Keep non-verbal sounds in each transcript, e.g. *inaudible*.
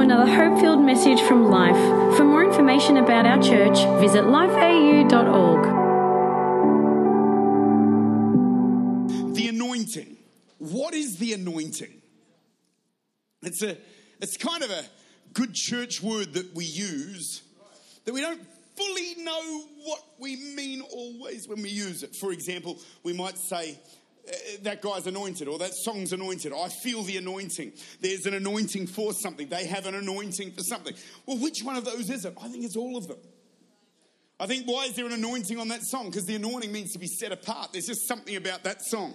another hope filled message from Life. For more information about our church, visit lifeau.org. the anointing. What is the anointing? It's a it's kind of a good church word that we use that we don't fully know what we mean always when we use it. For example, we might say "Uh, Uh, that guy's anointed or that song's anointed. I feel the anointing. There's an anointing for something. They have an anointing for something. Well, which one of those is it? I think it's all of them. I think why is there an anointing on that song? Because the anointing means to be set apart. There's just something about that song.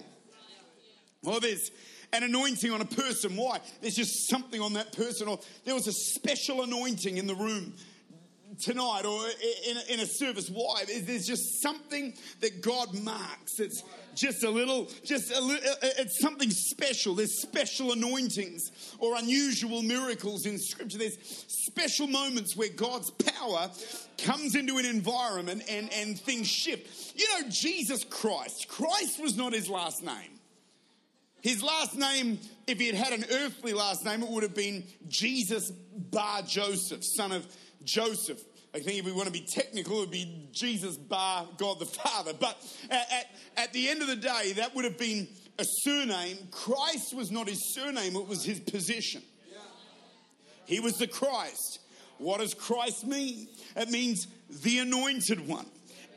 Or there's an anointing on a person. Why? There's just something on that person. Or there was a special anointing in the room tonight or in in a service. Why? There's just something that God marks. It's just a little, just a little, uh, uh, it's something special. There's special anointings or unusual miracles in Scripture. There's special moments where God's power comes into an environment and, and things shift. You know, Jesus Christ, Christ was not his last name. His last name, if he had had an earthly last name, it would have been Jesus Bar Joseph, son of Joseph. I think if we want to be technical, it would be Jesus Bar God the Father. But at, at, at the end of the day, that would have been a surname. Christ was not his surname, it was his position. He was the Christ. What does Christ mean? It means the anointed one.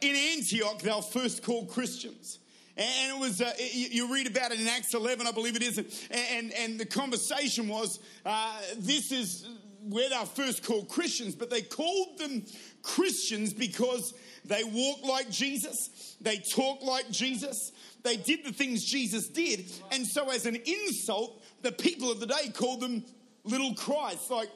In Antioch, they were first called Christians. And it was, uh, you read about it in Acts 11, I believe it is. And, and the conversation was uh, this is they're first called Christians, but they called them Christians because they walked like Jesus, they talked like Jesus, they did the things Jesus did. And so, as an insult, the people of the day called them little Christ. Like,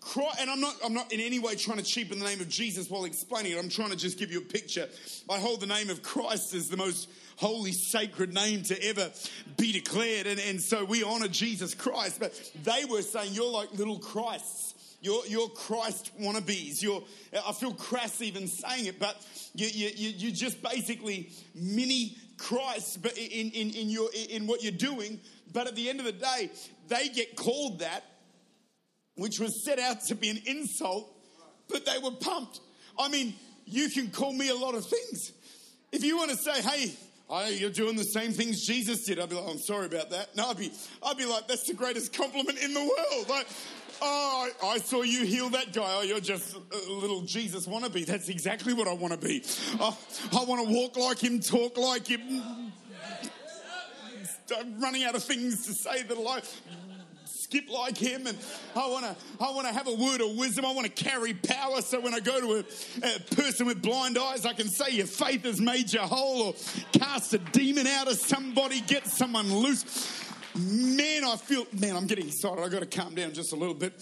Christ, and I'm not, I'm not in any way trying to cheapen the name of Jesus while explaining it. I'm trying to just give you a picture. I hold the name of Christ as the most holy, sacred name to ever be declared. And, and so we honor Jesus Christ. But they were saying, You're like little Christs. You're, you're Christ wannabes. You're, I feel crass even saying it, but you, you, you, you're just basically mini Christ in, in, in, your, in what you're doing. But at the end of the day, they get called that, which was set out to be an insult, but they were pumped. I mean, you can call me a lot of things. If you want to say, hey, Oh, you're doing the same things Jesus did. I'd be like, oh, I'm sorry about that. No, I'd be, I'd be like, that's the greatest compliment in the world. Like, oh, I, I saw you heal that guy. Oh, you're just a little Jesus wannabe. That's exactly what I want to be. Oh, I want to walk like him, talk like him. I'm running out of things to say that I skip like him and I want to I want to have a word of wisdom. I want to carry power so when I go to a, a, person with blind eyes I can say your faith has made you whole or cast a demon out of somebody get someone loose. Man I feel man I'm getting excited. I got to calm down just a little bit.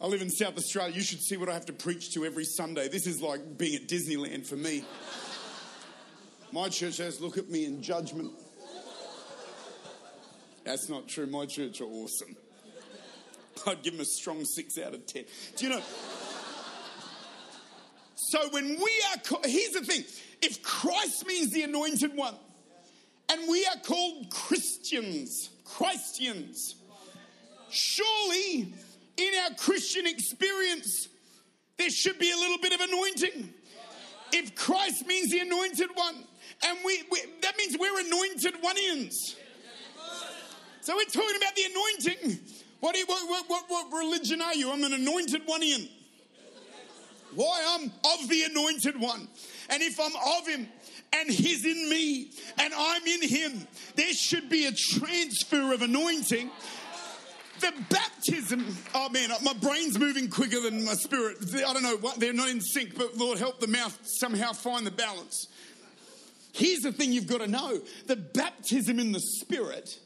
I live in South Australia. You should see what I have to preach to every Sunday. This is like being at Disneyland for me. My church has look at me in judgment that's not true. My church are awesome. *laughs* I'd give them a strong six out of ten. Do you know? *laughs* So when we are, here's the thing if Christ means the anointed one, and we are called Christians, Christians, surely in our Christian experience, there should be a little bit of anointing. If Christ means the anointed one, and we, we that means we're anointed one-ins. So we're talking about the anointing. What, you, what, what, what, religion are you? I'm an anointed one in. Why? I'm of the anointed one. And if I'm of him and he's in me and I'm in him, there should be a transfer of anointing. The baptism, oh man, uh, my brain's moving quicker than my spirit. I don't know what, they're not in sync, but Lord help the mouth somehow find the balance. Here's the thing you've got to know the baptism in the spirit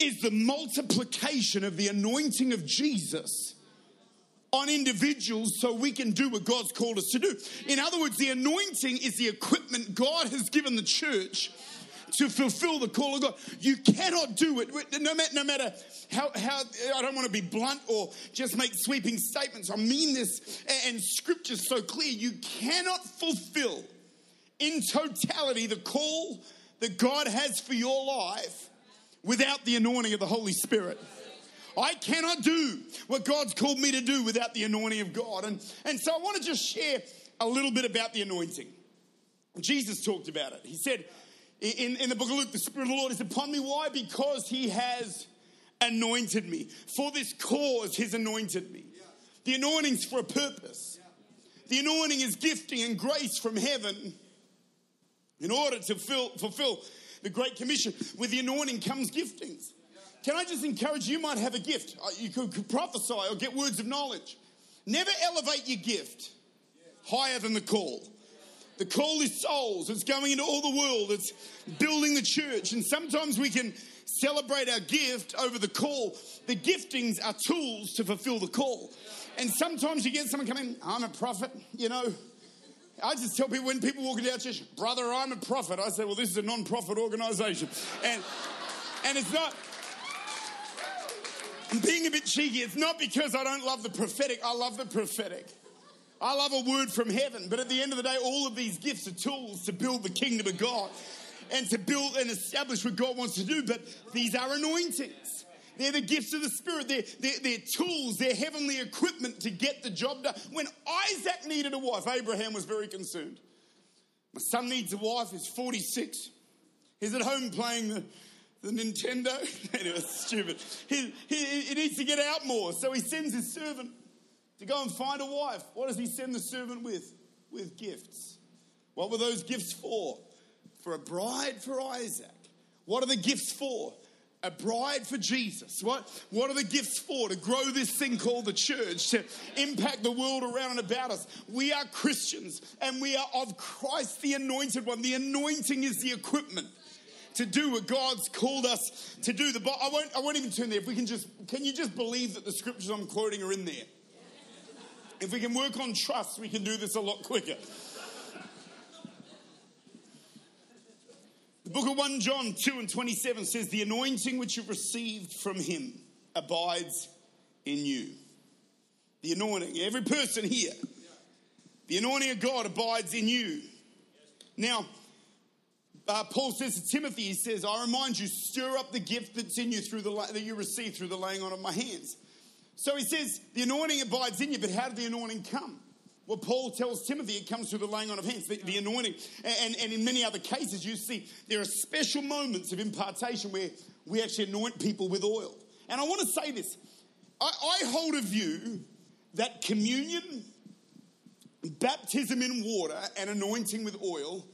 is the multiplication of the anointing of Jesus on individuals so we can do what God's called us to do. In other words, the anointing is the equipment God has given the church to fulfill the call of God. You cannot do it, no matter, no matter how, how, I don't want to be blunt or just make sweeping statements. I mean this, and scripture's so clear. You cannot fulfill in totality the call that God has for your life without the anointing of the Holy Spirit. I cannot do what God's called me to do without the anointing of God. And, and so I want to just share a little bit about the anointing. Jesus talked about it. He said in, in the book of Luke, the Spirit of the Lord is upon me. Why? Because he has anointed me. For this cause, he's anointed me. The anointing's for a purpose. The anointing is gifting and grace from heaven in order to fill, fulfill the Great Commission. With the anointing comes giftings. Can I just encourage you? Might have a gift. Uh, you could, could prophesy or get words of knowledge. Never elevate your gift higher than the call. The call is souls. It's going into all the world. It's building the church. And sometimes we can celebrate our gift over the call. The giftings are tools to fulfill the call. And sometimes you get someone coming, I'm a prophet, you know. I just tell people when people walk into our church, brother, I'm a prophet. I say, well, this is a non-profit organization. And and it's not I'm being a bit cheeky. It's not because I don't love the prophetic. I love the prophetic. I love a word from heaven. But at the end of the day, all of these gifts are tools to build the kingdom of God and to build and establish what God wants to do. But these are anointings. They're the gifts of the Spirit. They're, they're, they're, tools. They're heavenly equipment to get the job done. When Isaac needed a wife, Abraham was very concerned. My son needs a wife. He's 46. He's at home playing the, the Nintendo. *laughs* it was stupid. He, he, he needs to get out more. So he sends his servant to go and find a wife. What does he send the servant with? With gifts. What were those gifts for? For a bride for Isaac. What are the gifts for? A bride for Jesus. What, what are the gifts for? To grow this thing called the church, to impact the world around and about us. We are Christians and we are of Christ, the anointed one. The anointing is the equipment to do what God's called us to do. The, I, won't, I won't even turn there. If we can just, can you just believe that the scriptures I'm quoting are in there? If we can work on trust, we can do this a lot quicker. The book of 1 John 2 and 27 says, The anointing which you've received from him abides in you. The anointing, every person here, the anointing of God abides in you. Now, uh, Paul says to Timothy, he says, I remind you, stir up the gift that's in you through the that you received through the laying on of my hands. So he says, the anointing abides in you, but how did the anointing come? Well, Paul tells Timothy it comes through the laying on of hands, the, the anointing. And, and in many other cases, you see there are special moments of impartation where we actually anoint people with oil. And I want to say this I, I hold a view that communion, baptism in water, and anointing with oil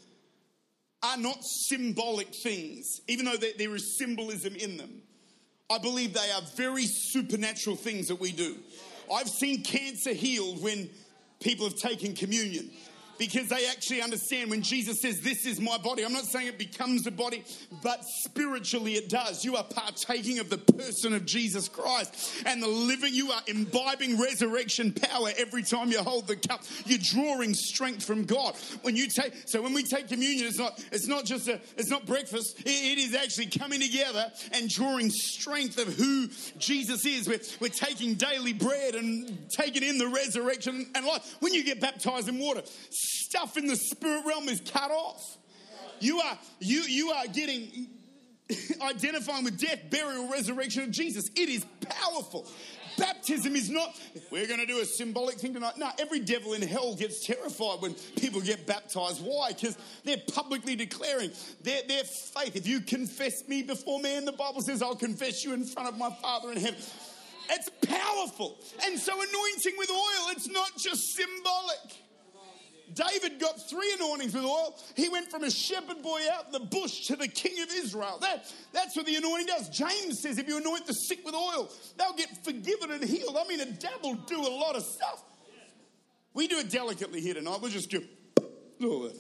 are not symbolic things, even though there is symbolism in them. I believe they are very supernatural things that we do. I've seen cancer healed when people have taken communion because they actually understand when Jesus says, This is my body. I'm not saying it becomes a body, but spiritually it does. You are partaking of the person of Jesus Christ and the living, you are imbibing resurrection power every time you hold the cup. You're drawing strength from God. When you take, so when we take communion, it's not, it's not just a, it's not breakfast. it is actually coming together and drawing strength of who Jesus is. We're, we're taking daily bread and taking in the resurrection and life. When you get baptized in water, stuff in the spirit realm is cut off. You are you you are getting *laughs* identifying with death, burial, resurrection of Jesus. It is powerful. Baptism is not, we're going to do a symbolic thing tonight. No, every devil in hell gets terrified when people get baptized. Why? Because they're publicly declaring their, their faith. If you confess me before man, the Bible says, I'll confess you in front of my Father in heaven. It's powerful. And so, anointing with oil, it's not just symbolic. David got three anointings with oil. He went from a shepherd boy out in the bush to the king of Israel. That, that's what the anointing does. James says if you anoint the sick with oil, they'll get forgiven and healed. I mean, a dab will do a lot of stuff. We do it delicately here tonight. We'll just go, oh,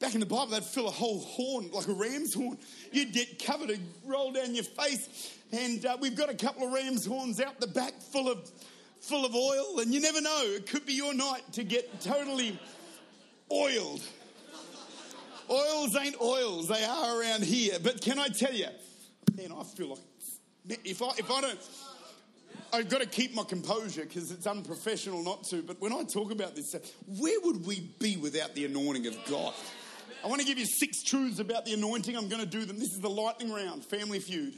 Back in the Bible, they'd fill a whole horn, like a ram's horn. You'd get covered and roll down your face. And uh, we've got a couple of ram's horns out the back full of full of oil, and you never know, it could be your night to get totally oiled. Oils ain't oils, they are around here. But can I tell you, man, I feel like if I, if I don't, I've got to keep my composure because it's unprofessional not to. But when I talk about this, where would we be without the anointing of God? I want to give you six truths about the anointing. I'm going to do them. This is the lightning round, family feud.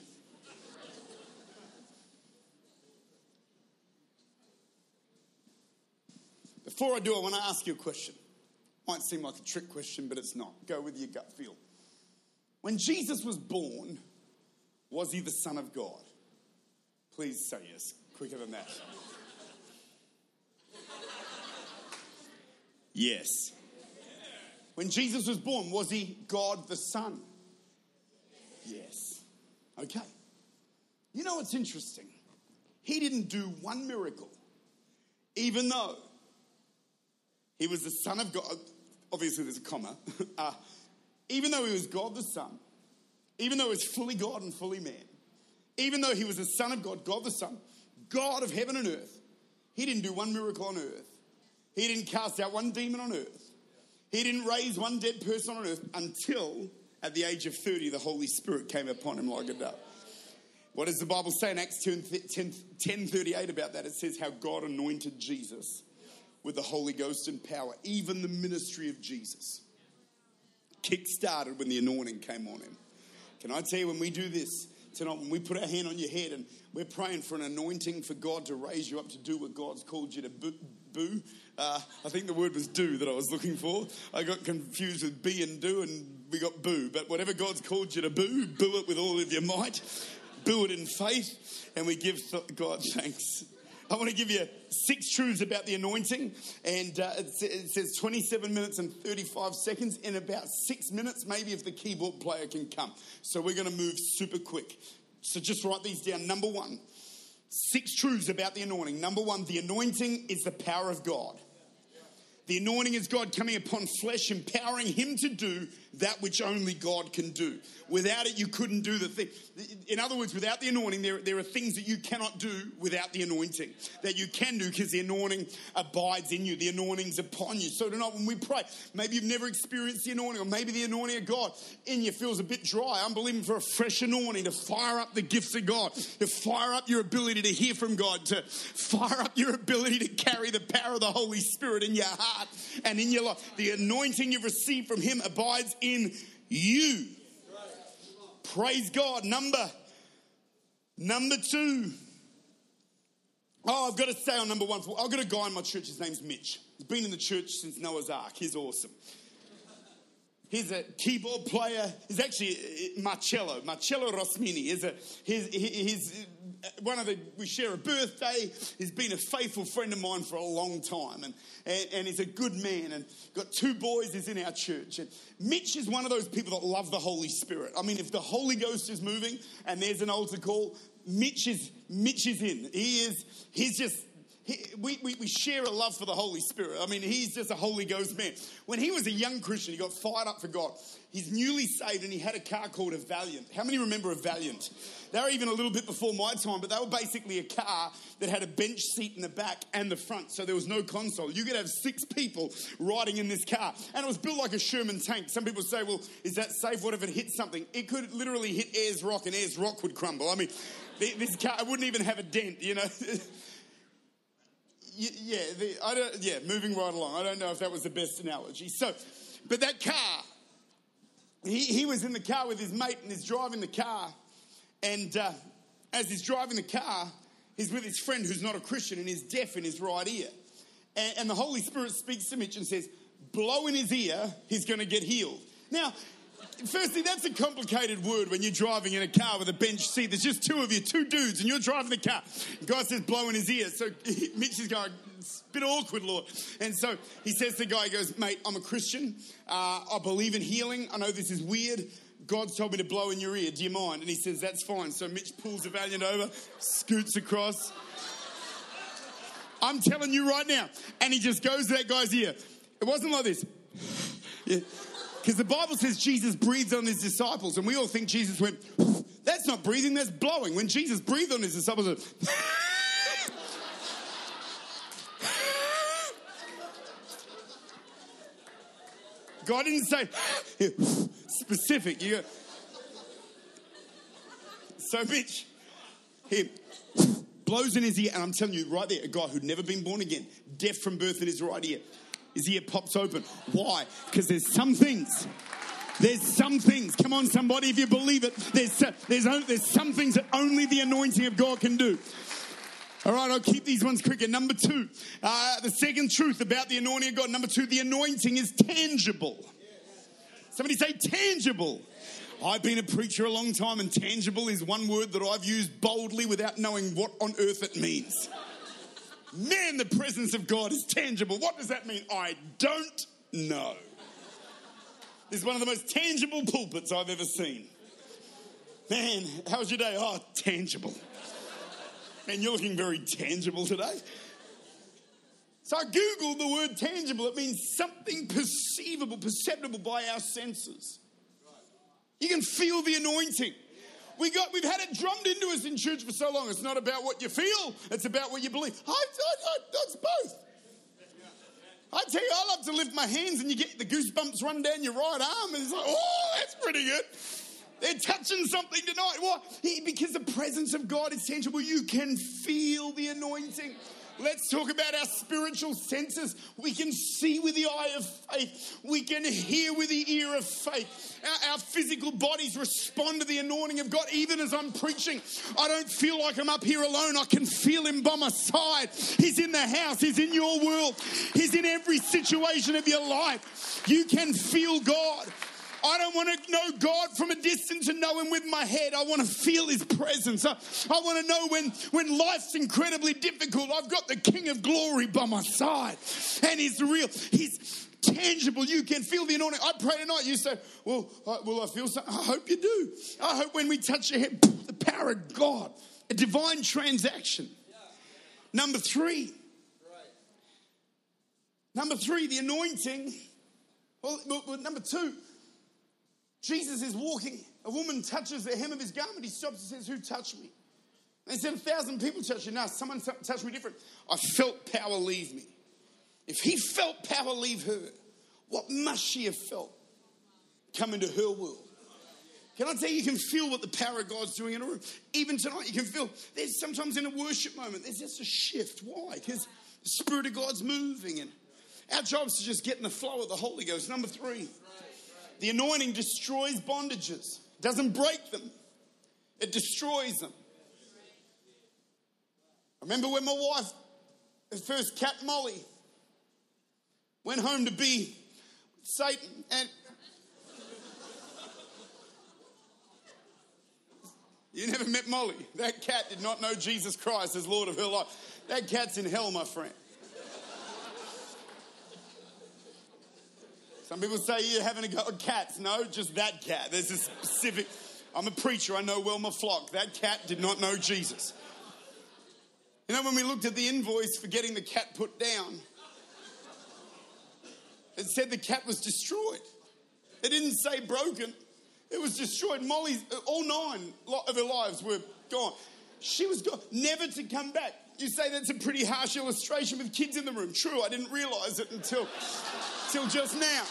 Before I do, I want to ask you a question. Might seem like a trick question, but it's not. Go with your gut feel. When Jesus was born, was he the Son of God? Please say yes, quicker than that. yes. When Jesus was born, was he God the Son? Yes. Okay. You know what's interesting? He didn't do one miracle, even though he was the Son of God. Obviously, there's a comma. *laughs* Uh, even though he was God the Son, even though he was fully God and fully man, even though he was the Son of God, God the Son, God of heaven and earth, he didn't do one miracle on earth. He didn't cast out one demon on earth. He didn't raise one dead person on earth until at the age of 30 the Holy Spirit came upon him like a dove. What does the Bible say in Acts 10, 10, 10 38 about that? It says how God anointed Jesus with the Holy Ghost and power, even the ministry of Jesus. Kick started when the anointing came on him. Can I tell you, when we do this tonight, when we put our hand on your head and we're praying for an anointing for God to raise you up to do what God's called you to boo, uh, I think the word was do that I was looking for. I got confused with be and do, and we got boo. But whatever God's called you to boo, boo it with all of your might, boo it in faith, and we give God thanks. I want to give you six truths about the anointing, and uh, it says 27 minutes and 35 seconds. In about six minutes, maybe if the keyboard player can come. So we're going to move super quick. So just write these down. Number one, six truths about the anointing. Number one, the anointing is the power of God. The anointing is God coming upon flesh, empowering him to do that which only God can do. Without it, you couldn't do the thing. In other words, without the anointing, there, there are things that you cannot do without the anointing that you can do because the anointing abides in you. The anointing's upon you. So tonight, when we pray, maybe you've never experienced the anointing, or maybe the anointing of God in you feels a bit dry. I'm believing for a fresh anointing to fire up the gifts of God, to fire up your ability to hear from God, to fire up your ability to carry the power of the Holy Spirit in your heart and in your life. The anointing you've received from Him abides in you. Praise God. Number, number two. Oh, I've got to say on number one. I've got a guy in my church. His name's Mitch. He's been in the church since Noah's Ark. He's awesome. He's a keyboard player. He's actually uh, Marcello, Marcello Rosmini. He's, a, he's, he's Uh, one of the, we share a birthday. He's been a faithful friend of mine for a long time, and, and, and, he's a good man. And got two boys. He's in our church. And Mitch is one of those people that love the Holy Spirit. I mean, if the Holy Ghost is moving and there's an altar call, Mitch is Mitch is in. He is. He's just he, we, we, we, share a love for the Holy Spirit. I mean, he's just a Holy Ghost man. When he was a young Christian, he got fired up for God. He's newly saved and he had a car called a Valiant. How many remember a Valiant? They were even a little bit before my time, but they were basically a car that had a bench seat in the back and the front, so there was no console. You could have six people riding in this car, and it was built like a Sherman tank. Some people say, well, is that safe? What if it hits something? It could literally hit Ayers Rock and Ayers Rock would crumble. I mean, this car wouldn't even have a dent, you know. *laughs* yeah, the, I don't, yeah, moving right along. I don't know if that was the best analogy. So, but that car, he, he was in the car with his mate and he's driving the car. And uh, as he's driving the car, he's with his friend who's not a Christian and he's deaf in his right ear. And, and the Holy Spirit speaks to Mitch and says, blow in his ear, he's going to get healed. Now, firstly, that's a complicated word when you're driving in a car with a bench seat. There's just two of you, two dudes, and you're driving the car. The guy says, blow in his ear. So *laughs* Mitch is going, it's a bit awkward, Lord. And so he says to the guy, he goes, mate, I'm a Christian. Uh, I believe in healing. I know this is weird. God's told me to blow in your ear. Do you mind? And he says, that's fine. So Mitch pulls the Valiant over, scoots across. I'm telling you right now. And he just goes to that guy's ear. It wasn't like this. *laughs* yeah. Because the Bible says Jesus breathed on his disciples, and we all think Jesus went, that's not breathing, that's blowing. When Jesus breathed on his disciples, God didn't say specific. You go, so Mitch, he blows in his ear, and I'm telling you right there, a guy who'd never been born again, deaf from birth in his right ear his ear pops open. Why? Because there's some things. There's some things. Come on, somebody, if you believe it. There's, there's, there's some things that only the anointing of God can do. All right, I'll keep these ones quicker. Number two, uh, the second truth about the anointing of God. Number two, the anointing is tangible. Somebody say tangible. I've been a preacher a long time, and tangible is one word that I've used boldly without knowing what on earth it means. Man, the presence of God is tangible. What does that mean? I don't know. This is one of the most tangible pulpits I've ever seen. Man, how was your day? Oh, tangible. And you're looking very tangible today. So I Googled the word tangible. It means something perceivable, perceptible by our senses. You can feel the anointing. We got, we've had it drummed into us in church for so long. It's not about what you feel, it's about what you believe. I, I, I, that's both. I tell you, I love to lift my hands and you get the goosebumps run down your right arm, and it's like, oh, that's pretty good. They're touching something tonight. Why? Because the presence of God is tangible. You can feel the anointing. Let's talk about our spiritual senses. We can see with the eye of faith. We can hear with the ear of faith. Our, our, physical bodies respond to the anointing of God. Even as I'm preaching, I don't feel like I'm up here alone. I can feel Him by my side. He's in the house, He's in your world, He's in every situation of your life. You can feel God. I don't want to know God from a distance and know Him with my head. I want to feel His presence. I, I want to know when, when life's incredibly difficult, I've got the King of Glory by my side. And He's real. He's tangible. You can feel the anointing. I pray tonight. You say, Well, I, will I feel something? I hope you do. I hope when we touch your head, the power of God, a divine transaction. Number three. Number three, the anointing. Well, well, number two, Jesus is walking. A woman touches the hem of his garment. He stops and says, Who touched me? He said, A thousand people touched you. No, someone touched me different. I felt power leave me. If he felt power leave her, what must she have felt come into her world? Can I tell you, you can feel what the power of God's doing in a room. Even tonight, you can feel there's sometimes in a worship moment, there's just a shift. Why? Because the Spirit of God's moving. And our job is to just get in the flow of the Holy Ghost. Number three, the anointing destroys bondages, doesn't break them, it destroys them. I remember when my wife, first cat Molly, went home to be Satan and You never met Molly. That cat did not know Jesus Christ as Lord of her life. That cat's in hell, my friend. Some people say you're having a go at cats. No, just that cat. There's a specific. I'm a preacher. I know well my flock. That cat did not know Jesus. You know, when we looked at the invoice for getting the cat put down, it said the cat was destroyed. It didn't say broken. It was destroyed. Molly's, all nine of her lives were gone. She was gone, never to come back. You say that's a pretty harsh illustration with kids in the room. True, I didn't realize it until, until just now.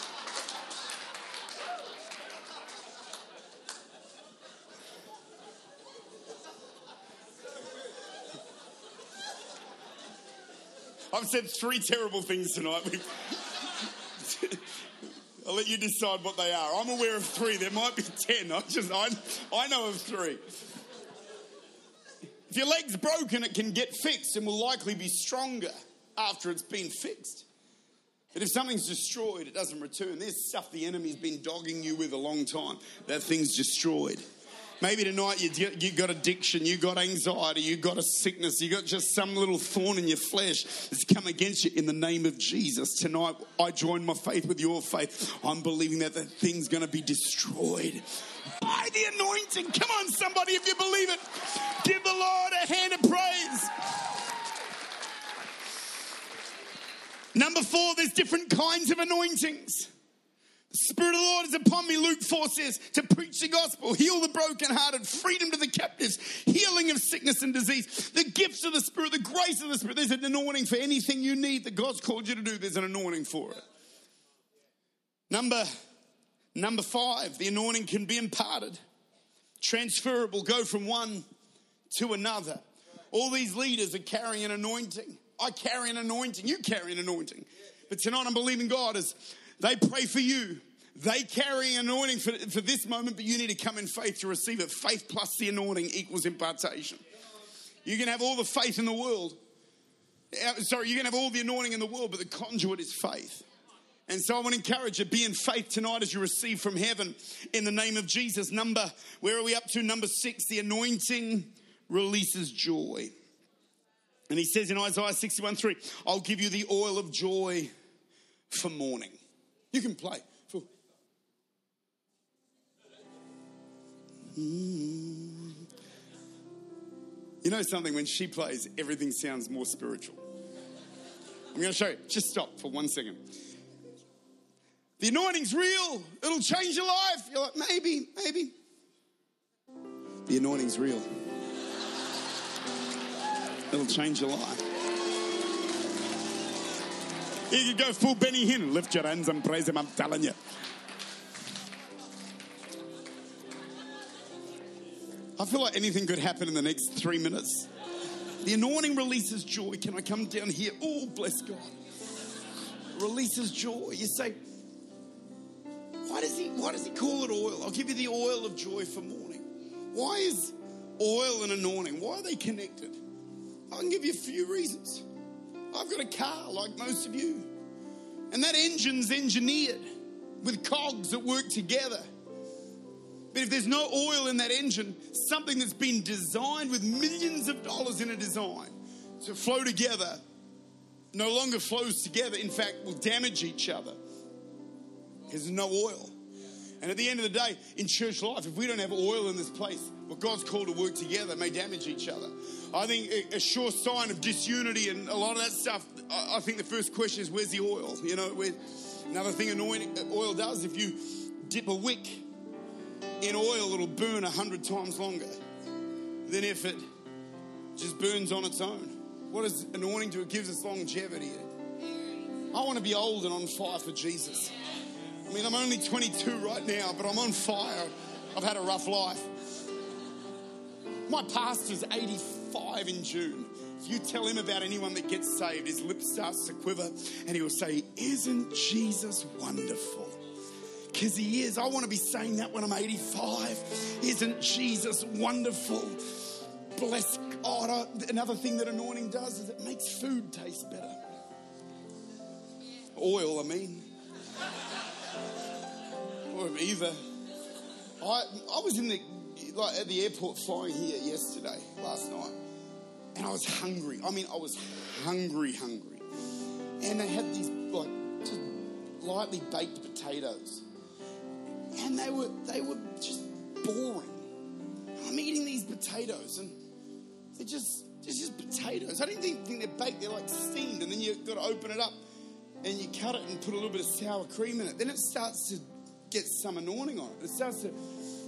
I've said three terrible things tonight. *laughs* I'll let you decide what they are. I'm aware of three. There might be ten. I just I, I know of three. If your leg's broken, it can get fixed and will likely be stronger after it's been fixed. But if something's destroyed, it doesn't return. There's stuff the enemy's been dogging you with a long time. That thing's destroyed. Maybe tonight you, you got addiction, you got anxiety, you got a sickness, you got just some little thorn in your flesh that's come against you in the name of Jesus. Tonight, I join my faith with your faith. I'm believing that the thing's going to be destroyed by the anointing. Come on, somebody, if you believe it, give the Lord a hand of praise. Number four, there's different kinds of anointings. Spirit of the Lord is upon me, Luke 4 says, to preach the gospel, heal the brokenhearted, freedom to the captives, healing of sickness and disease, the gifts of the Spirit, the grace of the Spirit. There's an anointing for anything you need that God's called you to do, there's an anointing for it. Number, number five, the anointing can be imparted, transferable, go from one to another. All these leaders are carrying an anointing. I carry an anointing, you carry an anointing. But tonight I'm believing God is they pray for you. They carry anointing for, for this moment, but you need to come in faith to receive it. Faith plus the anointing equals impartation. You can have all the faith in the world. Uh, Sorry, you can have all the anointing in the world, but the conduit is faith. And so I want to encourage you, be in faith tonight as you receive from heaven in the name of Jesus. Number, where are we up to? Number six, the anointing releases joy. And he says in Isaiah 61 3, I'll give you the oil of joy for mourning. You can play. Mm. You know something, when she plays, everything sounds more spiritual. I'm going to show you. Just stop for one second. The anointing's real. It'll change your life. You're like, maybe, maybe. The anointing's real. It'll change your life. You can go full Benny Hinn. Lift your hands and praise him, I'm telling you. I feel like anything could happen in the next three minutes. The anointing releases joy. Can I come down here? Oh, bless God. Releases joy. You say, why does he why does he call it oil? I'll give you the oil of joy for mourning. Why is oil and anointing? Why are they connected? I can give you a few reasons. I've got a car like most of you. And that engine's engineered with cogs that work together. But if there's no oil in that engine, something that's been designed with millions of dollars in a design to flow together no longer flows together. In fact, will damage each other there's no oil. And at the end of the day, in church life, if we don't have oil in this place, what God's called to work together may damage each other. I think a, sure sign of disunity and a lot of that stuff, I, think the first question is where's the oil? You know, where, another thing anointing, uh, oil does, if you dip a wick in oil, it'll burn a hundred times longer than if it just burns on its own. What does anointing do? It gives us longevity. I want to be old and on fire for Jesus. I mean, I'm only 22 right now, but I'm on fire. I've had a rough life. My pastor's 85 in June. If you tell him about anyone that gets saved, his lip starts to quiver and he will say, Isn't Jesus wonderful? Because he is. I want to be saying that when I'm 85. Isn't Jesus wonderful? Bless God. Another thing that anointing does is it makes food taste better. Oil, I mean. Or either. I, I was in the like at the airport flying here yesterday, last night, and I was hungry. I mean, I was hungry, hungry. And they had these like just lightly baked potatoes, and they were they were just boring. I'm eating these potatoes, and they're just they're just potatoes. I didn't think, think they're baked; they're like steamed, and then you've got to open it up and you cut it and put a little bit of sour cream in it. Then it starts to get some anointing on it. It starts to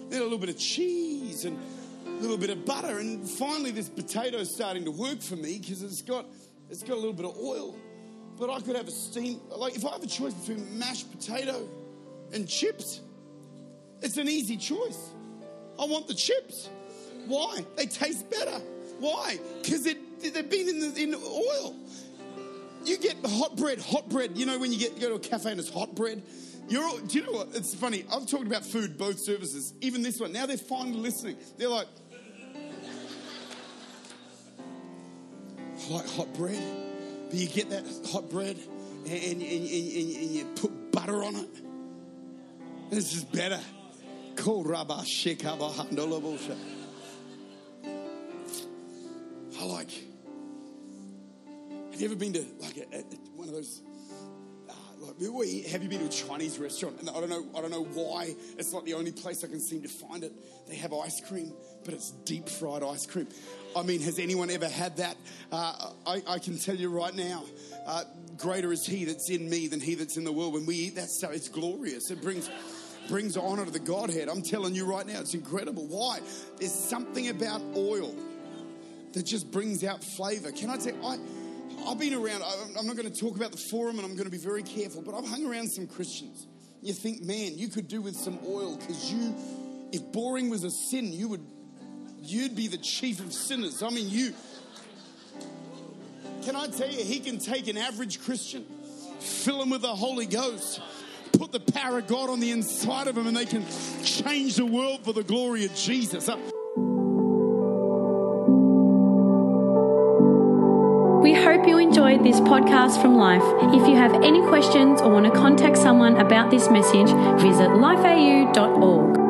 get a little bit of cheese and a little bit of butter, and finally this potato's starting to work for me because it's got it's got a little bit of oil. But I could have a steam like if I have a choice between mashed potato and chips, it's an easy choice. I want the chips. Why? They taste better. Why? Because they've been in, the, in oil. You get the hot bread, hot bread. You know when you get you go to a cafe and it's hot bread. You're do you know what? It's funny. I've talked about food both services, even this one. Now they're finally listening. They're like, I like hot bread, but you get that hot bread and, and, and, and, you put butter on it. It's just better. I like. Have you ever been to like a, a, one of those? We- have you been to a Chinese restaurant? And I don't know. I don't know why. It's not the only place I can seem to find it. They have ice cream, but it's deep fried ice cream. I mean, has anyone ever had that? Uh, I, I can tell you right now. Uh, greater is He that's in me than He that's in the world. When we eat that stuff, it's glorious. It brings brings honor to the Godhead. I'm telling you right now, it's incredible. Why? There's something about oil that just brings out flavor. Can I tell you, I, I've been around, I'm not going to talk about the forum and I'm going to be very careful, but I've hung around some Christians. You think, man, you could do with some oil because you, if boring was a sin, you would, you'd be the chief of sinners. I mean, you, can I tell you, he can take an average Christian, fill him with the Holy Ghost, put the power of God on the inside of him, and they can change the world for the glory of Jesus. Uh, this podcast from Life. If you have any questions or want to contact someone about this message, visit lifeau.org.